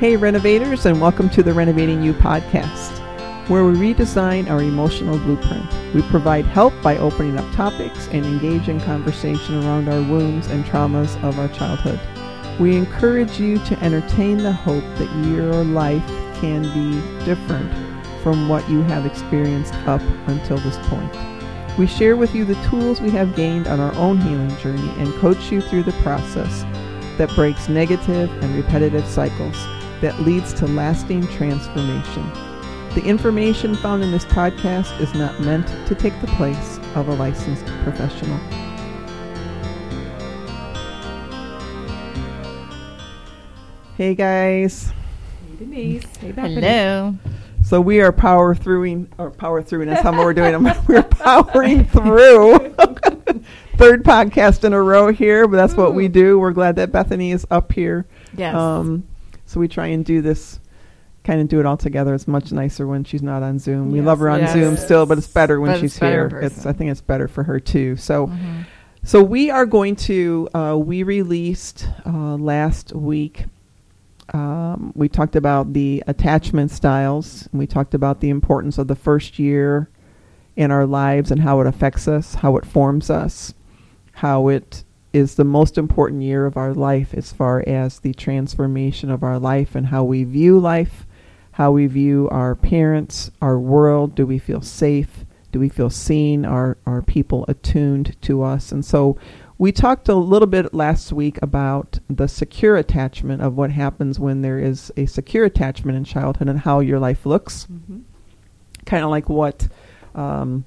Hey, renovators, and welcome to the Renovating You podcast, where we redesign our emotional blueprint. We provide help by opening up topics and engage in conversation around our wounds and traumas of our childhood. We encourage you to entertain the hope that your life can be different from what you have experienced up until this point. We share with you the tools we have gained on our own healing journey and coach you through the process that breaks negative and repetitive cycles that leads to lasting transformation. The information found in this podcast is not meant to take the place of a licensed professional. Hey guys. Hey Denise. Hey Bethany. Hello. So we are power throughing or power through, and that's how we're doing them. We're powering through. Third podcast in a row here, but that's what we do. We're glad that Bethany is up here. Yes. Um, so we try and do this, kind of do it all together. It's much nicer when she's not on Zoom. We love her on Yes. Zoom still, but it's better when But she's here. It's. I think it's better for her too. So. Mhm. So we are going to. Uh, we released uh, last week. Um, we talked about the attachment styles. And we talked about the importance of the first year in our lives and how it affects us, how it forms us, how it is the most important year of our life as far as the transformation of our life and how we view life, how we view our parents, our world. Do we feel safe? Do we feel seen? Are are people attuned to us? And so we talked a little bit last week about the secure attachment of what happens when there is a secure attachment in childhood and how your life looks. Mhm. Kind of like what, um,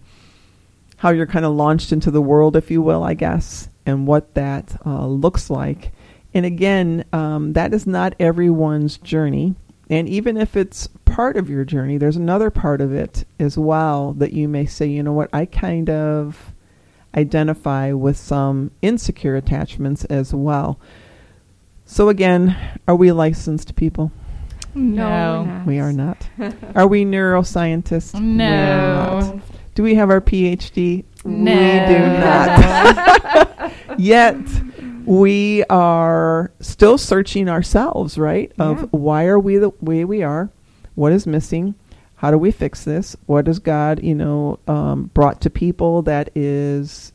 how you're kind of launched into the world, if you will, I guess, and what that uh, looks like. And again, um, that is not everyone's journey. And even if it's part of your journey, there's another part of it as well that you may say, you know what, I kind of identify with some insecure attachments as well. So again, are we licensed people? No, No. We are not. are we neuroscientists? We No. are not. Do we have our PhD? No. We do not. Yet we are still searching ourselves, right? Of Yeah. why are we the way we are? What is missing? How do we fix this? What has God, you know, um, brought to people that is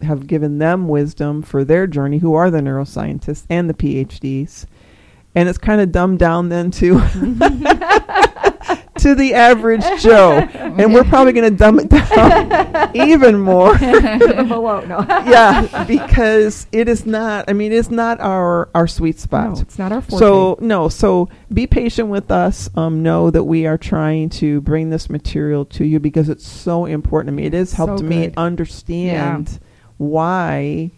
have given them wisdom for their journey? Who are the neuroscientists and the PhDs? And it's kind of dumbed down then to to the average Joe, and we're probably going to dumb it down even more Below, no. yeah, because it is not. I mean, it's not our our sweet spot. No, it's not our forte. So no, so be patient with us. Um, know that we are trying to bring this material to you because it's so important to me. It has helped So me understand why.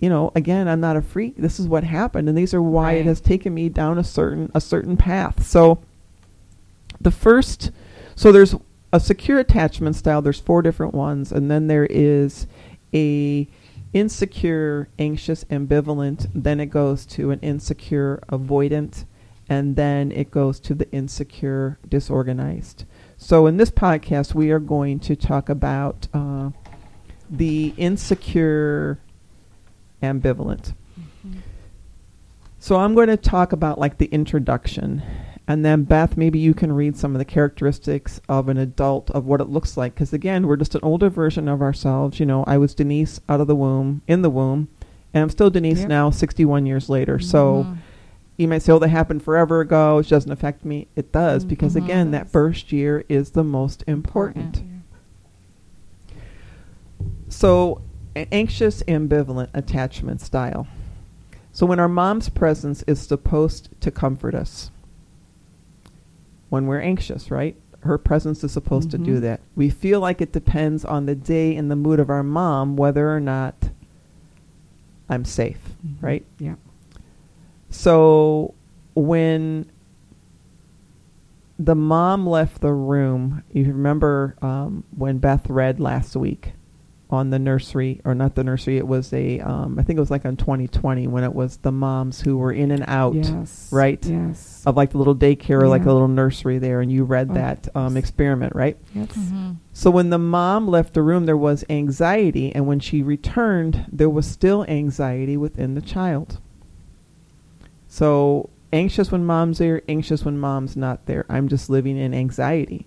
You know, again, I'm not a freak. This is what happened, and these are why it has taken me down a certain a certain path. So, the first, so there's a secure attachment style. There's four different ones, and then there is a insecure, anxious, ambivalent. Then it goes to an insecure, avoidant, and then it goes to the insecure, disorganized. So in this podcast, we are going to talk about uh, the insecure, ambivalent. So I'm going to talk about like the introduction. And then Beth, maybe you can read some of the characteristics of an adult of what it looks like. Because again, we're just an older version of ourselves. You know, I was Denise out of the womb, in the womb, and I'm still Denise Yep. now, 61 years later. So Mhm. you might say, "Oh, that happened forever ago. It doesn't affect me." It does because Mhm. again, that first year is the most important. So, a- anxious ambivalent attachment style. So, when our mom's presence is supposed to comfort us, when we're anxious, right? Her presence is supposed to do Mhm. that. We feel like it depends on the day and the mood of our mom whether or not I'm safe, Mhm. right? Yeah. So when the mom left the room, you remember um, when Beth read last week on the nursery, or not the nursery, it was a, um, I think it was like on 2020 when it was the moms who were in and out Yes. right? Yes. of like the little daycare or like a little nursery there, and you read Oh, that um, experiment, right? Yes. Mhm. So when the mom left the room, there was anxiety, and when she returned, there was still anxiety within the child. So anxious when mom's there, anxious when mom's not there. I'm just living in anxiety.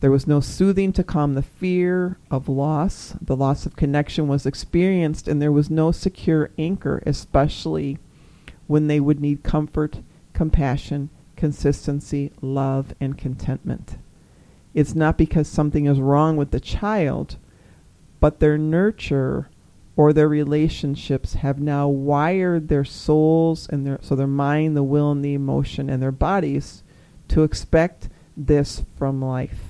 There was no soothing to calm the fear of loss. The loss of connection was experienced, and there was no secure anchor, especially when they would need comfort, compassion, consistency, love, and contentment. It's not because something is wrong with the child, but their nurture or their relationships have now wired their souls and their so their mind, the will and the emotion and their bodies to expect this from life.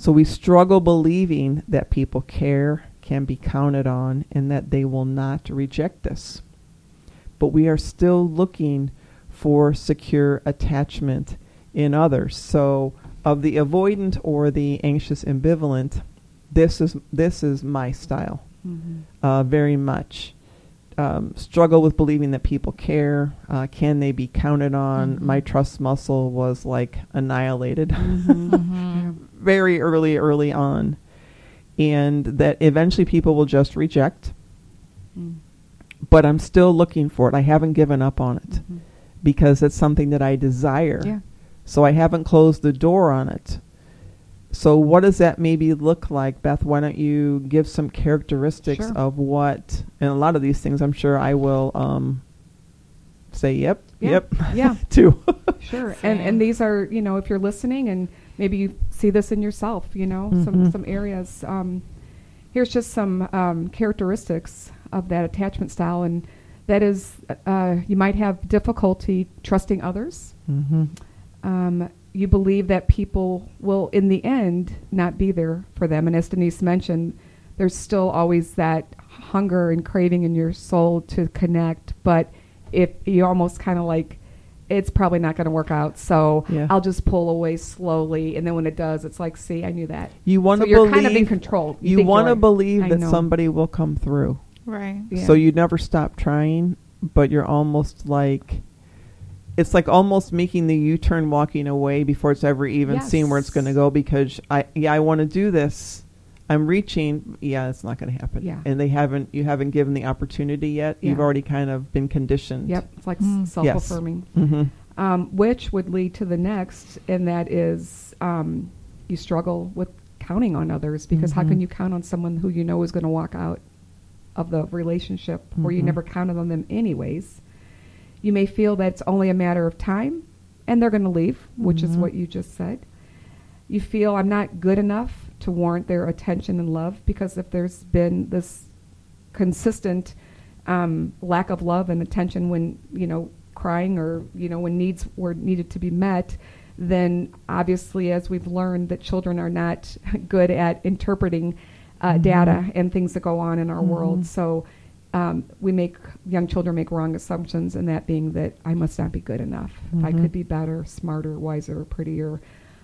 So we struggle believing that people care, can be counted on, and that they will not reject us. But we are still looking for secure attachment in others. So of the avoidant or the anxious ambivalent, this is this is my style, Mm-hmm. uh, very much. Um, struggle with believing that people care. Uh, can they be counted on? Mhm. My trust muscle was like annihilated Mm-hmm. very early, early on, and that eventually people will just reject. Mm-hmm. But I'm still looking for it. I haven't given up on it Mhm. because it's something that I desire. Yeah. So I haven't closed the door on it. So what does that maybe look like, Beth? Why don't you give some characteristics Sure. of what, and a lot of these things, I'm sure I will um, say, yep, Yeah. yep, Yeah. too. Sure. Same. And and these are, you know, if you're listening and maybe you see this in yourself, you know, some Mhm. some areas. Um, here's just some um, characteristics of that attachment style, and that is, uh, you might have difficulty trusting others. hmm Um, you believe that people will, in the end, not be there for them. And as Denise mentioned, there's still always that hunger and craving in your soul to connect. But if you almost kind of like, it's probably not going to work out, so Yeah. I'll just pull away slowly. And then when it does, it's like, see, I knew that. You want so to you're believe kind of in control. You think want to believe that somebody will come through. Right. Yeah. So you never stop trying, but you're almost like it's like almost making the U-turn walking away before it's ever even seen where it's going to go because I yeah, I want to do this. I'm reaching, yeah, it's not going to happen. Yeah. And they haven't you haven't given the opportunity yet. You've already kind of been conditioned. Yep, it's like Mm. self-affirming. Mhm. um, which would lead to the next, and that is um, you struggle with counting on others because how Mhm. can you count on someone who you know is going to walk out of the relationship or you never counted on them anyways? You may feel that it's only a matter of time and they're going to leave, which is Mhm. what you just said. You feel I'm not good enough to warrant their attention and love because if there's been this consistent um, lack of love and attention when you know crying or you know when needs were needed to be met then obviously as we've learned that children are not good at interpreting uh, Mhm. data and things that go on in our Mhm. world so um, we make young children make wrong assumptions and that being that i must not be good enough if i could be better smarter wiser prettier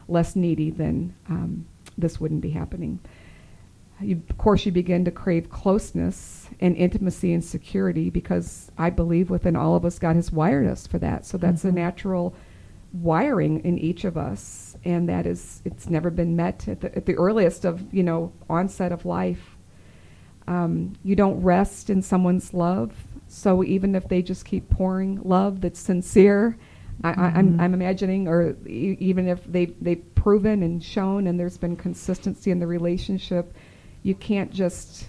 less needy then um, this wouldn't be happening you, of course, you begin to crave closeness and intimacy and security because I believe within all of us, God has wired us for that. So that's a Mhm. natural wiring in each of us, and that is it's never been met at the, at the earliest of you know onset of life. Um, you don't rest in someone's love, so even if they just keep pouring love that's sincere, I, I, I'm, Mhm. I'm imagining, or e- even if they they've proven and shown, and there's been consistency in the relationship, you can't just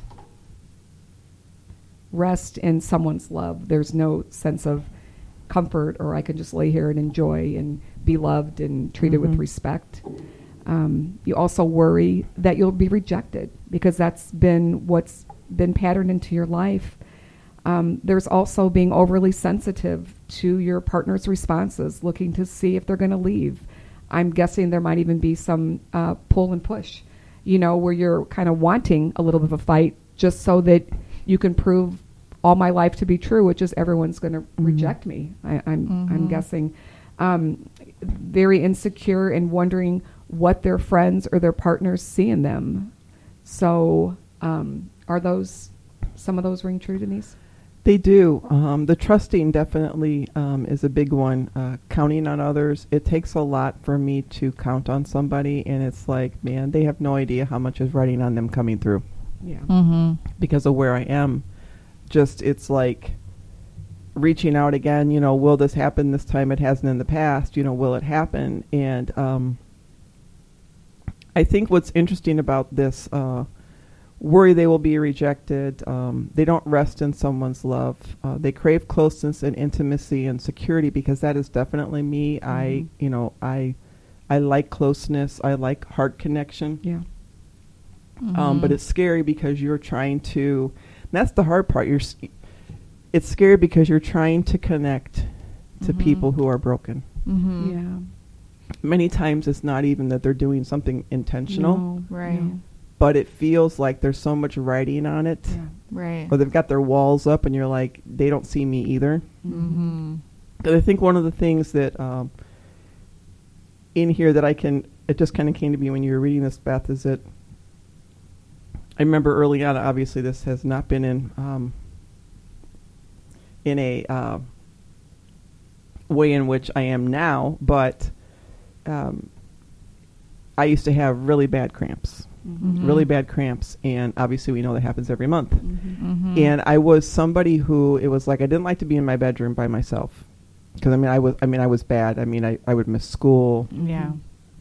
rest in someone's love. There's no sense of comfort, or I can just lay here and enjoy and be loved and treated with Mhm. respect. Um, you also worry that you'll be rejected because that's been what's been patterned into your life. Um, there's also being overly sensitive to your partner's responses, looking to see if they're going to leave. I'm guessing there might even be some uh, pull and push, you know, where you're kind of wanting a little bit of a fight just so that you can prove all my life to be true, which is everyone's going to Mhm. reject me. I, I'm, I'm Mhm. guessing. Um, very insecure and wondering what their friends or their partners see in them. So, um, are those some of those ring true, Denise? They do. Um, the trusting definitely um, is a big one. Uh, counting on others. It takes a lot for me to count on somebody, and it's like, man, they have no idea how much is riding on them coming through Yeah. Mm-hmm. because of where I am. Just it's like reaching out again. You know, will this happen this time? It hasn't in the past. You know, will it happen? And um, I think what's interesting about this uh, worry they will be rejected. Um, they don't rest in someone's love. Uh, they crave closeness and intimacy and security because that is definitely me. I, Mhm. you know, I, I like closeness. I like heart connection. Yeah. Um, but Mhm. it's scary because you're trying to. That's the hard part. You're. It's scary because you're trying to connect to Mhm. people who are broken. Mhm. Yeah. Many times it's not even that they're doing something intentional, No, Right. no. but it feels like there's so much writing on it. Yeah. Right. or they've got their walls up and you're like they don't see me either Mhm. 'Cause i think one of the things that um, in here that i can it just kind of came to me when you were reading this beth is that i remember early on obviously this has not been in um, in a uh, way in which i am now but um, i used to have really bad cramps Mhm. really bad cramps and obviously we know that happens every month Mhm. Mhm. and I was somebody who it was like I didn't like to be in my bedroom by myself because I mean I was I mean I was bad. I mean I, I would miss school, yeah.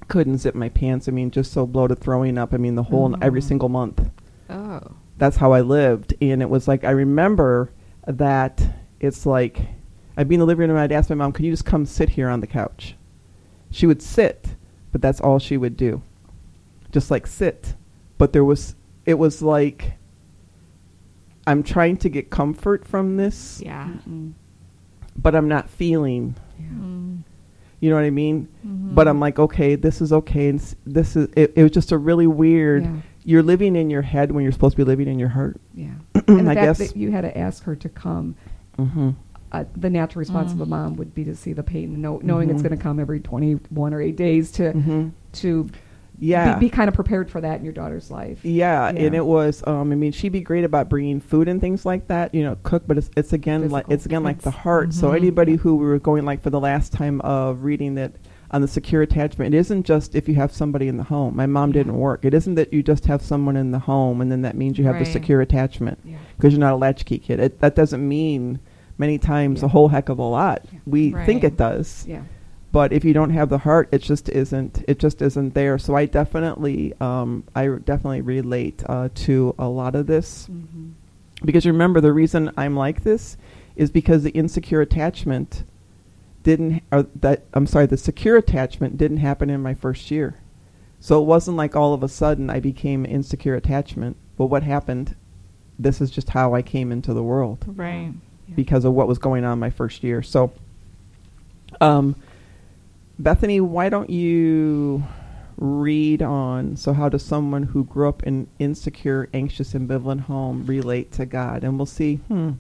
couldn't zip my pants. I mean just so bloated, throwing up. I mean the whole every Mhm. single month. Oh. That's how I lived, and it was like I remember that it's like I'd be in the living room and I'd ask my mom, "Can you just come sit here on the couch?" She would sit, but that's all she would do, just like sit. But there was it was like I'm trying to get comfort from this Yeah. Mm-mm. but I'm not feeling. Yeah. Mm. You know what I mean? Mhm. But I'm like, okay, this is okay, and s- this is. It, it was just a really weird. Yeah. You're living in your head when you're supposed to be living in your heart. Yeah. and I guess. that you had to ask her to come, hmm uh, the natural response of a Mm. mom would be to see the pain, know, knowing it's Mhm. going to come every 21 or 8 days to hmm to Yeah. be, be kind of prepared for that in your daughter's life. yeah, Yeah. and it was. Um, I mean, she'd be great about bringing food and things like that. You know, cook, but it's, it's again like it's again like the heart. So Mhm. anybody who we were going like for the last time of reading that on the secure attachment, it isn't just if you have somebody in the home. My mom Yeah. didn't work. It isn't that you just have someone in the home and then that means you have Right. the secure attachment. Yeah. because you're not a latchkey kid. It, that doesn't mean many times Yeah. a whole heck of a lot. Yeah. We think it does, Yeah. but if you don't have the heart, it just isn't. It just isn't there. So I definitely, um, I definitely relate uh, to a lot of this Mm-hmm. because remember the reason I'm like this is because the insecure attachment didn't, or that I'm sorry, the secure attachment didn't happen in my first year. So it wasn't like all of a sudden I became insecure attachment. But what happened? This is just how I came into the world Right. Because of what was going on my first year. So, um, Bethany, why don't you read on? So, how does someone who grew up in insecure, anxious, ambivalent home relate to God? And we'll see hmm,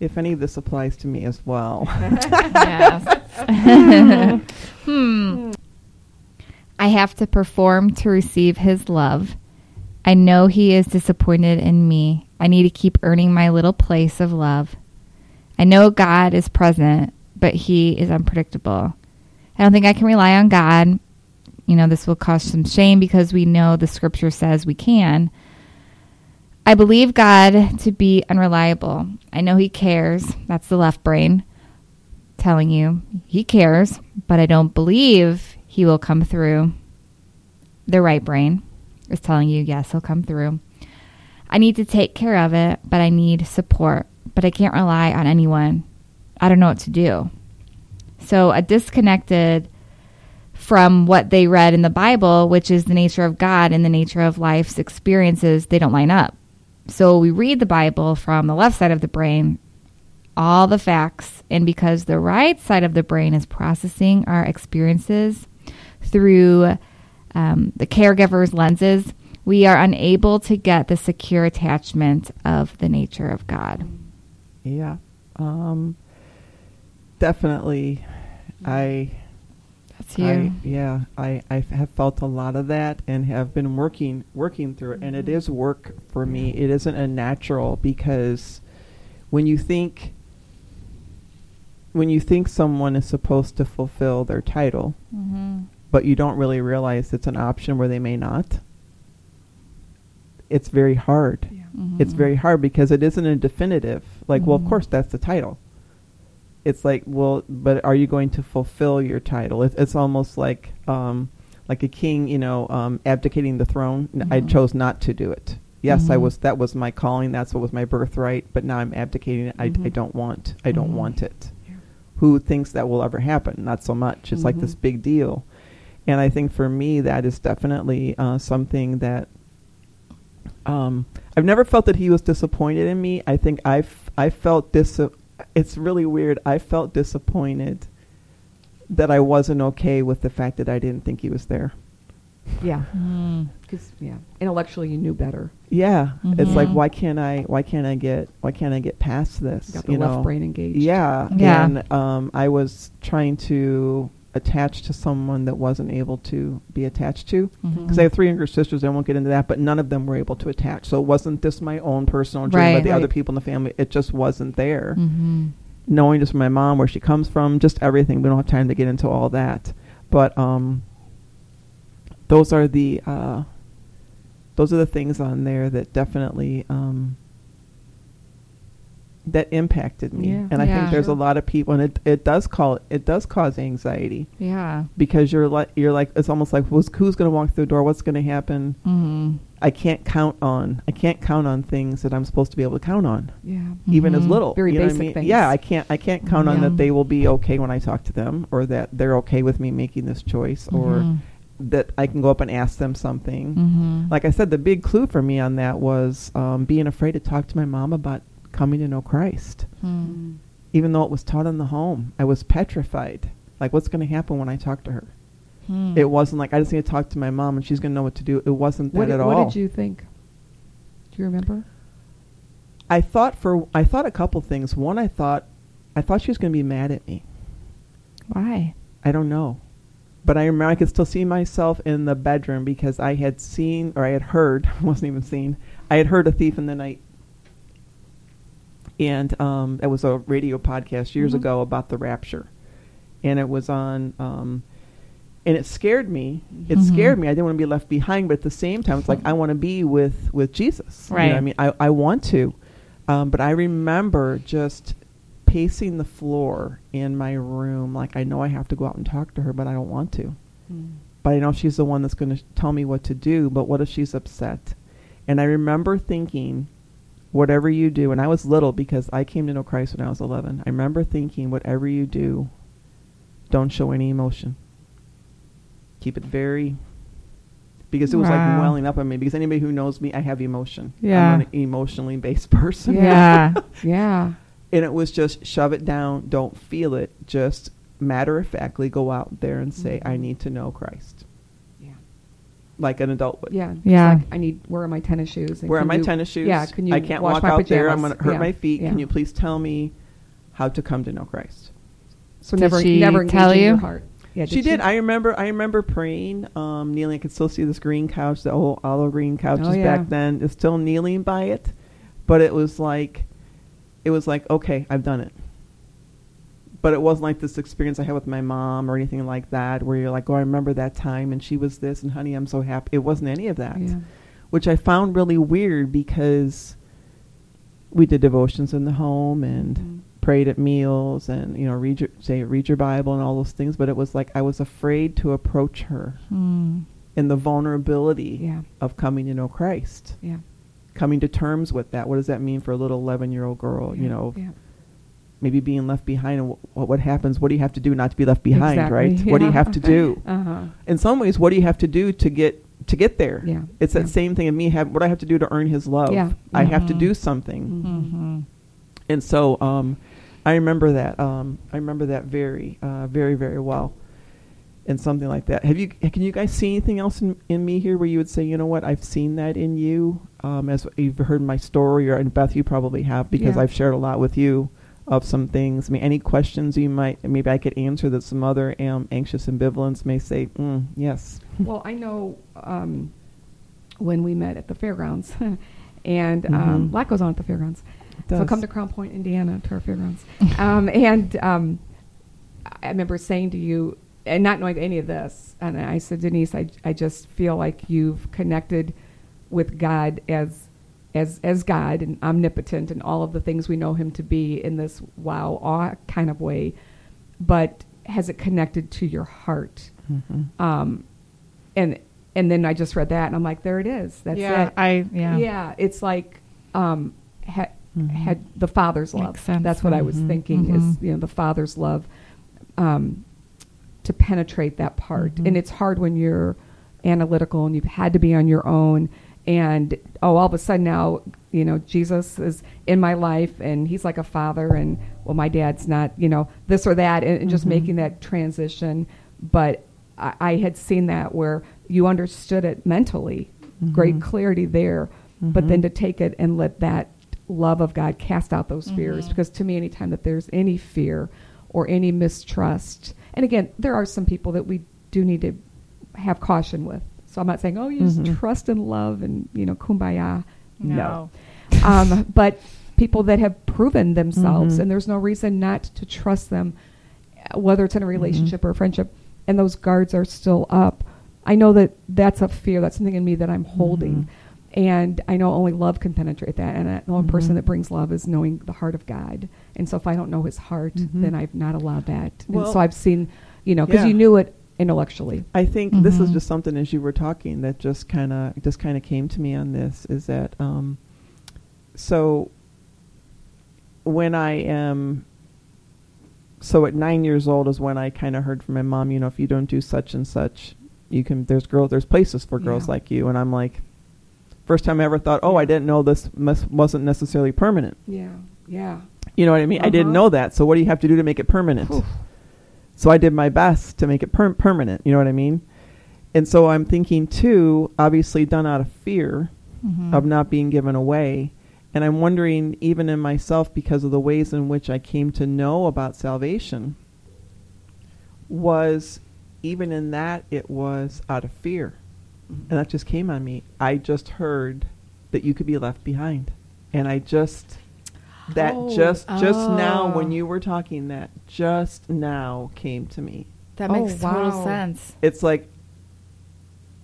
if any of this applies to me as well. yes. hmm. I have to perform to receive his love. I know he is disappointed in me. I need to keep earning my little place of love. I know God is present, but he is unpredictable. I don't think I can rely on God. You know, this will cause some shame because we know the scripture says we can. I believe God to be unreliable. I know he cares. That's the left brain telling you he cares, but I don't believe he will come through. The right brain is telling you, yes, he'll come through. I need to take care of it, but I need support, but I can't rely on anyone. I don't know what to do. So, a disconnected from what they read in the Bible, which is the nature of God and the nature of life's experiences, they don't line up. So, we read the Bible from the left side of the brain all the facts, and because the right side of the brain is processing our experiences through um, the caregiver's lenses, we are unable to get the secure attachment of the nature of God. Yeah, um, definitely. I That's you. I, yeah, I, I have felt a lot of that and have been working working through it, and it is work for me. It isn't a natural because when you think when you think someone is supposed to fulfill their title, mm-hmm. but you don't really realize it's an option where they may not. It's very hard. Yeah. Mm-hmm. It's very hard because it isn't a definitive. Like, well, of Mhm. course that's the title. it's like, well, but are you going to fulfill your title? It, it's almost like um, like a king, you know, um, abdicating the throne. N- I chose not to do it. Yes, I Mhm. was. That was my calling. That's what was my birthright. But now I'm abdicating it. I, I Mhm. don't want. I don't want it. Yeah. Who thinks that will ever happen? Not so much. It's like this big deal. And I think for me, that is definitely uh, something that um, I've never felt that he was disappointed in me. I think I've I felt dis. It's really weird. I felt disappointed that I wasn't okay with the fact that I didn't think he was there. Yeah. Mm. Because yeah, intellectually you knew better. Yeah, it's like why can't I? Why can't I get? Why can't I get past this? You got the you left know? brain engaged. Yeah, Yeah. And um, I was trying to attach to someone that wasn't able to be attached to. Mhm. Because I have three younger sisters, I won't get into that, but none of them were able to attach. So it wasn't this my own personal dream, Right. but the other people in the family, it just wasn't there. Mhm. Knowing just my mom, where she comes from, just everything. We don't have time to get into all that, but um, those are the uh, those are the things on there that definitely um, that impacted me. Yeah. And I Yeah. think there's a lot of people, and it it does call it does cause anxiety Yeah. because you're like you're like it's almost like who's who's going to walk through the door? What's going to happen? Mhm. I can't count on I can't count on things that I'm supposed to be able to count on, Yeah. even as Mhm. little. Very you what I basic mean? things. Yeah, I can't I can't count on that they will be okay when I talk to them, or that they're okay with me making this choice, or Mhm. that I can go up and ask them something. Mhm. Like I said, the big clue for me on that was um, being afraid to talk to my mom about coming to know Christ, Mm. even though it was taught in the home. I was petrified. Like, what's going to happen when I talk to her? Mm. It wasn't like I just need to talk to my mom and she's going to know what to do. It wasn't that What, at did, all. what did you think? Do you remember? I thought for I thought a couple things. One, I thought I thought she was going to be mad at me. Why? I don't know, but I remember I could still see myself in the bedroom because I had seen or I had heard wasn't even seen. I had heard a thief in the night, and um, it was a radio podcast years Mhm. ago about the rapture, and it was on. Um, and it scared me. It Mhm. scared me. I didn't want to be left behind, but at the same time, it's like I want to be with with Jesus. You know I mean, I I want to, um, but I remember just pacing the floor in my room, like I know I have to go out and talk to her, but I don't want to. But I know she's the one that's going to tell me what to do. But what if she's upset? And I remember thinking, whatever you do, and I was little because I came to know Christ when I was 11. I remember thinking, whatever you do, don't show any emotion. Keep it very, because it was like welling up on me. Because anybody who knows me, I have emotion. Yeah. I'm an emotionally based person. Yeah. Yeah. And it was just shove it down, don't feel it, just matter of factly go out there and say. I mm-hmm. need to know Christ. Yeah. Like an adult would. Yeah. It's Yeah. like, I need. Where are my tennis shoes? And Where are my you- tennis shoes? Yeah. Can you? I can't wash walk my out there. I'm going to hurt Yeah, my feet. yeah. Can you please tell me how to come to know Christ? So Did never, she never tell engaging you? your heart. Yeah. she did. I remember. I remember praying, um, kneeling. I could still see this green couch, the old olive green couches Oh, yeah. back then. It's still kneeling by it, but it was like, it was like, okay, I've done it. But it wasn't like this experience I had with my mom or anything like that, where you're like, oh, I remember that time and she was this, and honey, I'm so happy. It wasn't any of that, Yeah. which I found really weird because we did devotions in the home and Mhm. prayed at meals and you know read your say read your bible and all those things but it was like i was afraid to approach her Mm. in the vulnerability Yeah. of coming to know christ Yeah. coming to terms with that what does that mean for a little 11 year old girl you know Yeah. Maybe being left behind and what, what happens what do you have to do not to be left behind Exactly, right what do you have to do Uh huh. in some ways what do you have to do to get to get there Yeah, it's that yeah. same thing of me have what i have to do to earn his love Yeah, i have to Mhm. do something mm-hmm. and so um, I remember that. Um, I remember that very, uh, very, very well, and something like that. Have you? Can you guys see anything else in, in me here where you would say, you know what, I've seen that in you, um, as you've heard my story, or and Beth, you probably have because Yeah. I've shared a lot with you of some things. I mean, any questions you might maybe I could answer that some other um, anxious ambivalence may say, mm, yes, Well, I know um, when we met at the fairgrounds, and um, Mhm. a lot goes on at the fairgrounds. So come to Crown Point, Indiana, to our fairgrounds. um, and um, I remember saying to you, and not knowing any of this, and I said, Denise, I, I just feel like you've connected with God as as as God and omnipotent and all of the things we know Him to be in this wow awe kind of way, but has it connected to your heart? Mm-hmm. Um, and and then I just read that and I'm like, there it is. That's yeah, it. I yeah. Yeah, it's like um, ha- Mhm. had the father's love. That's what I was Mhm. thinking is Mhm. you know the father's love um, to penetrate that part, Mhm. and it's hard when you're analytical and you've had to be on your own. And oh, all of a sudden now, you know, Jesus is in my life, and He's like a father, and well, my dad's not, you know, this or that, and, and just Mhm. making that transition. But I, I had seen that where you understood it mentally, great Mhm. clarity there, but then Mhm. to take it and let that love of God cast out those fears. Mhm. Because to me, anytime that there's any fear or any mistrust, and again, there are some people that we do need to have caution with. So I'm not saying, oh, you just Mhm. trust and love and you know, kumbaya. No. um, but people that have proven themselves, Mhm. and there's no reason not to trust them, uh, whether it's in a relationship or a friendship, and those guards are still up. I know that that's a fear. That's something in me that I'm holding. Mhm. And I know only love can penetrate that. And the only person Mhm. that brings love is knowing the heart of God. And so if I don't know his heart, then I've not allowed that. Well, and so I've seen, you know, because yeah. you knew it intellectually. I think this is Mhm. just something as you were talking that just kind of just kind of came to me on this is that um, so when I am so at nine years old is when I kind of heard from my mom, you know, if you don't do such and such, you can there's girls there's places for girls Yeah. like you, and I'm like, first time I ever thought, oh, I didn't know this must, wasn't necessarily permanent. Yeah. Yeah. You know what I mean? I didn't Uh-huh. know that. So what do you have to do to make it permanent? Whew. So I did my best to make it per- permanent. You know what I mean? And so I'm thinking too, obviously done out of fear Mhm. of not being given away. And I'm wondering, even in myself, because of the ways in which I came to know about salvation, was even in that, it was out of fear. And that just came on me. I just heard that you could be left behind. And I just, that Oh, just, just now oh. when you were talking, that just now came to me. That Oh, makes total wow. sense. It's like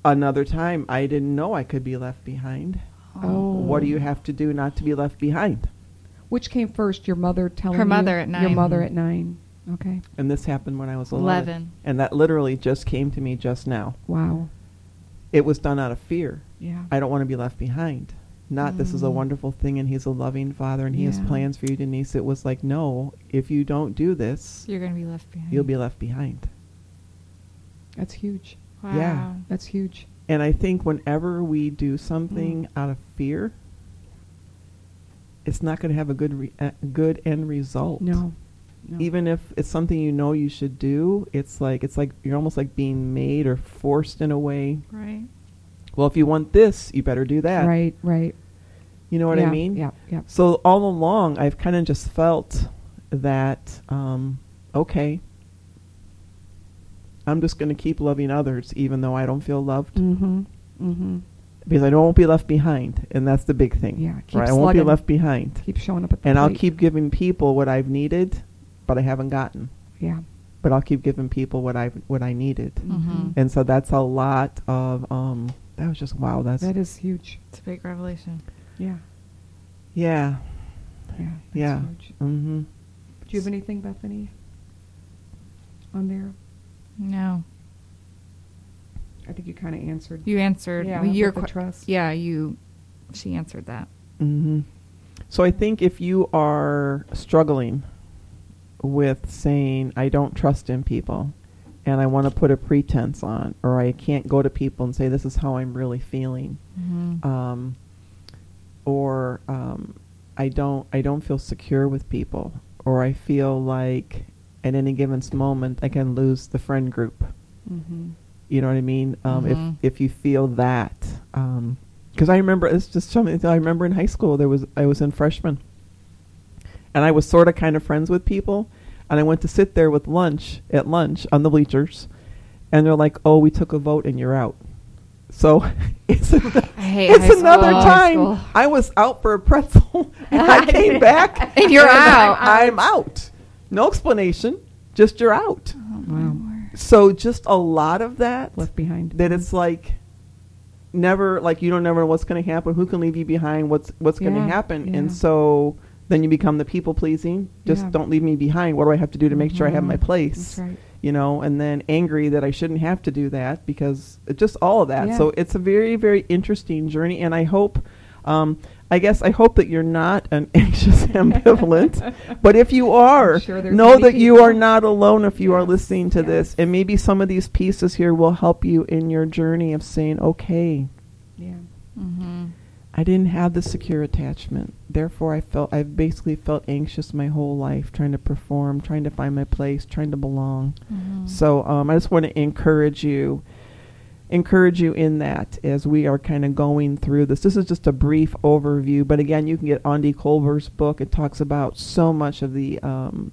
another time I didn't know I could be left behind. Oh. What do you have to do not to be left behind? Which came first, your mother telling Her you? mother at Your mother at nine. Okay. And this happened when I was 11. Eleven. And that literally just came to me just now. Wow. It was done out of fear. Yeah. I don't want to be left behind. Not this is a Mm. wonderful thing and he's a loving father and he has plans for you, Denise. It was like, no, if you don't do this, You're going to be left behind. you'll be left behind. That's huge. Wow. Yeah. That's huge. And I think whenever we do something Mm. out of fear, it's not going to have a good re- a good end result. No. no. Even if it's something you know you should do, it's like it's like you're almost like being made or forced in a way. Right. Well, if you want this, you better do that. Right. Right. You know what yeah, I mean? Yeah. Yeah. So all along, I've kind of just felt that um, okay, I'm just going to keep loving others, even though I don't feel loved, Mm-hmm. Mm-hmm. because I don't won't be left behind, and that's the big thing. Yeah, keep right. I won't be left behind, Keep showing up at the and I'll keep giving people what I've needed, but I haven't gotten. Yeah. But I'll keep giving people what I what I needed, Mhm. and so that's a lot of. Um, that was just wow. That's That is huge. It's a big revelation. Yeah. yeah, Yeah. That's yeah. Huge. Mm-hmm. Do you have anything, Bethany? On there, No. I think you kind of answered. You answered Yeah, your with the trust. Yeah, you she answered that. hmm So I think if you are struggling with saying I don't trust in people and I want to put a pretense on or I can't go to people and say this is how I'm really feeling Mhm. um, or um, I don't I don't feel secure with people or I feel like at any given moment I can lose the friend group Mm-hmm. you know what I mean? Um, Mhm. If if you feel that, because I remember it's just something. I remember in high school there was I was in freshman, and I was sort of kind of friends with people, and I went to sit there with lunch at lunch on the bleachers, and they're like, "Oh, we took a vote and you're out." So it's a, I it's high school. another time. I was out for a pretzel and I came back And you're I'm- out. I'm out. No explanation. Just you're out. Oh, Wow. my word. So just a lot of that Left behind. that it's like never like you don't never know what's going to happen. Who can leave you behind? What's what's going to happen? yeah. And so then you become the people pleasing. Just Yeah. don't leave me behind. What do I have to do to make sure I have my Mhm. place? That's right. You know, and then angry that I shouldn't have to do that because just all of that. Yeah. So it's a very very interesting journey, and I hope. Um, I guess I hope that you're not an anxious ambivalent, but if you are, sure know many that you are not alone if you are listening to this. And maybe some of these pieces here will help you in your journey of saying, okay, Yeah. Mm-hmm. I didn't have the secure attachment. Therefore, I felt I've basically felt anxious my whole life, trying to perform, trying to find my place, trying to belong. Mm-hmm. So um, I just want to encourage you, encourage you in that as we are kind of going through this. This is just a brief overview, but again, you can get Aundi Kolber's book. It talks about so much of the um,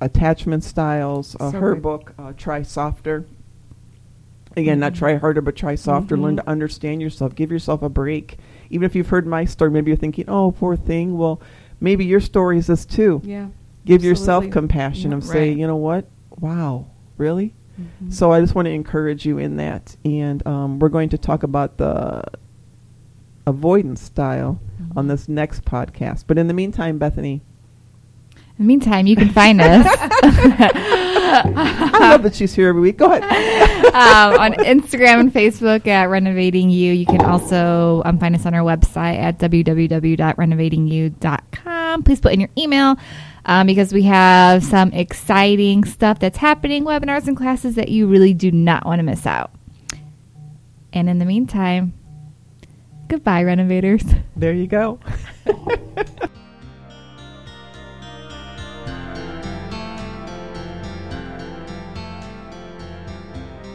attachment styles. Uh, So her good. book, uh, Try Softer. Again, not Mhm. try harder, but try softer. Learn Mhm. to understand yourself. Give yourself a break. Even if you've heard my story, maybe you're thinking, "Oh, poor thing." Well, maybe your story is this too. Yeah. Give yourself Absolutely. compassion Yeah. of say, Right. you know what? Wow, really? Mhm. So I just want to encourage you in that, and um, we're going to talk about the avoidance style on Mhm. this next podcast. But in the meantime, Bethany, In the meantime, you can find us I love that she's here every week. Go ahead. um, on Instagram and Facebook at Renovating You. You can also um, find us on our website at www.renovatingyou.com. Please put in your email um, because we have some exciting stuff that's happening, webinars and classes that you really do not want to miss out. And in the meantime, goodbye, renovators. There you go.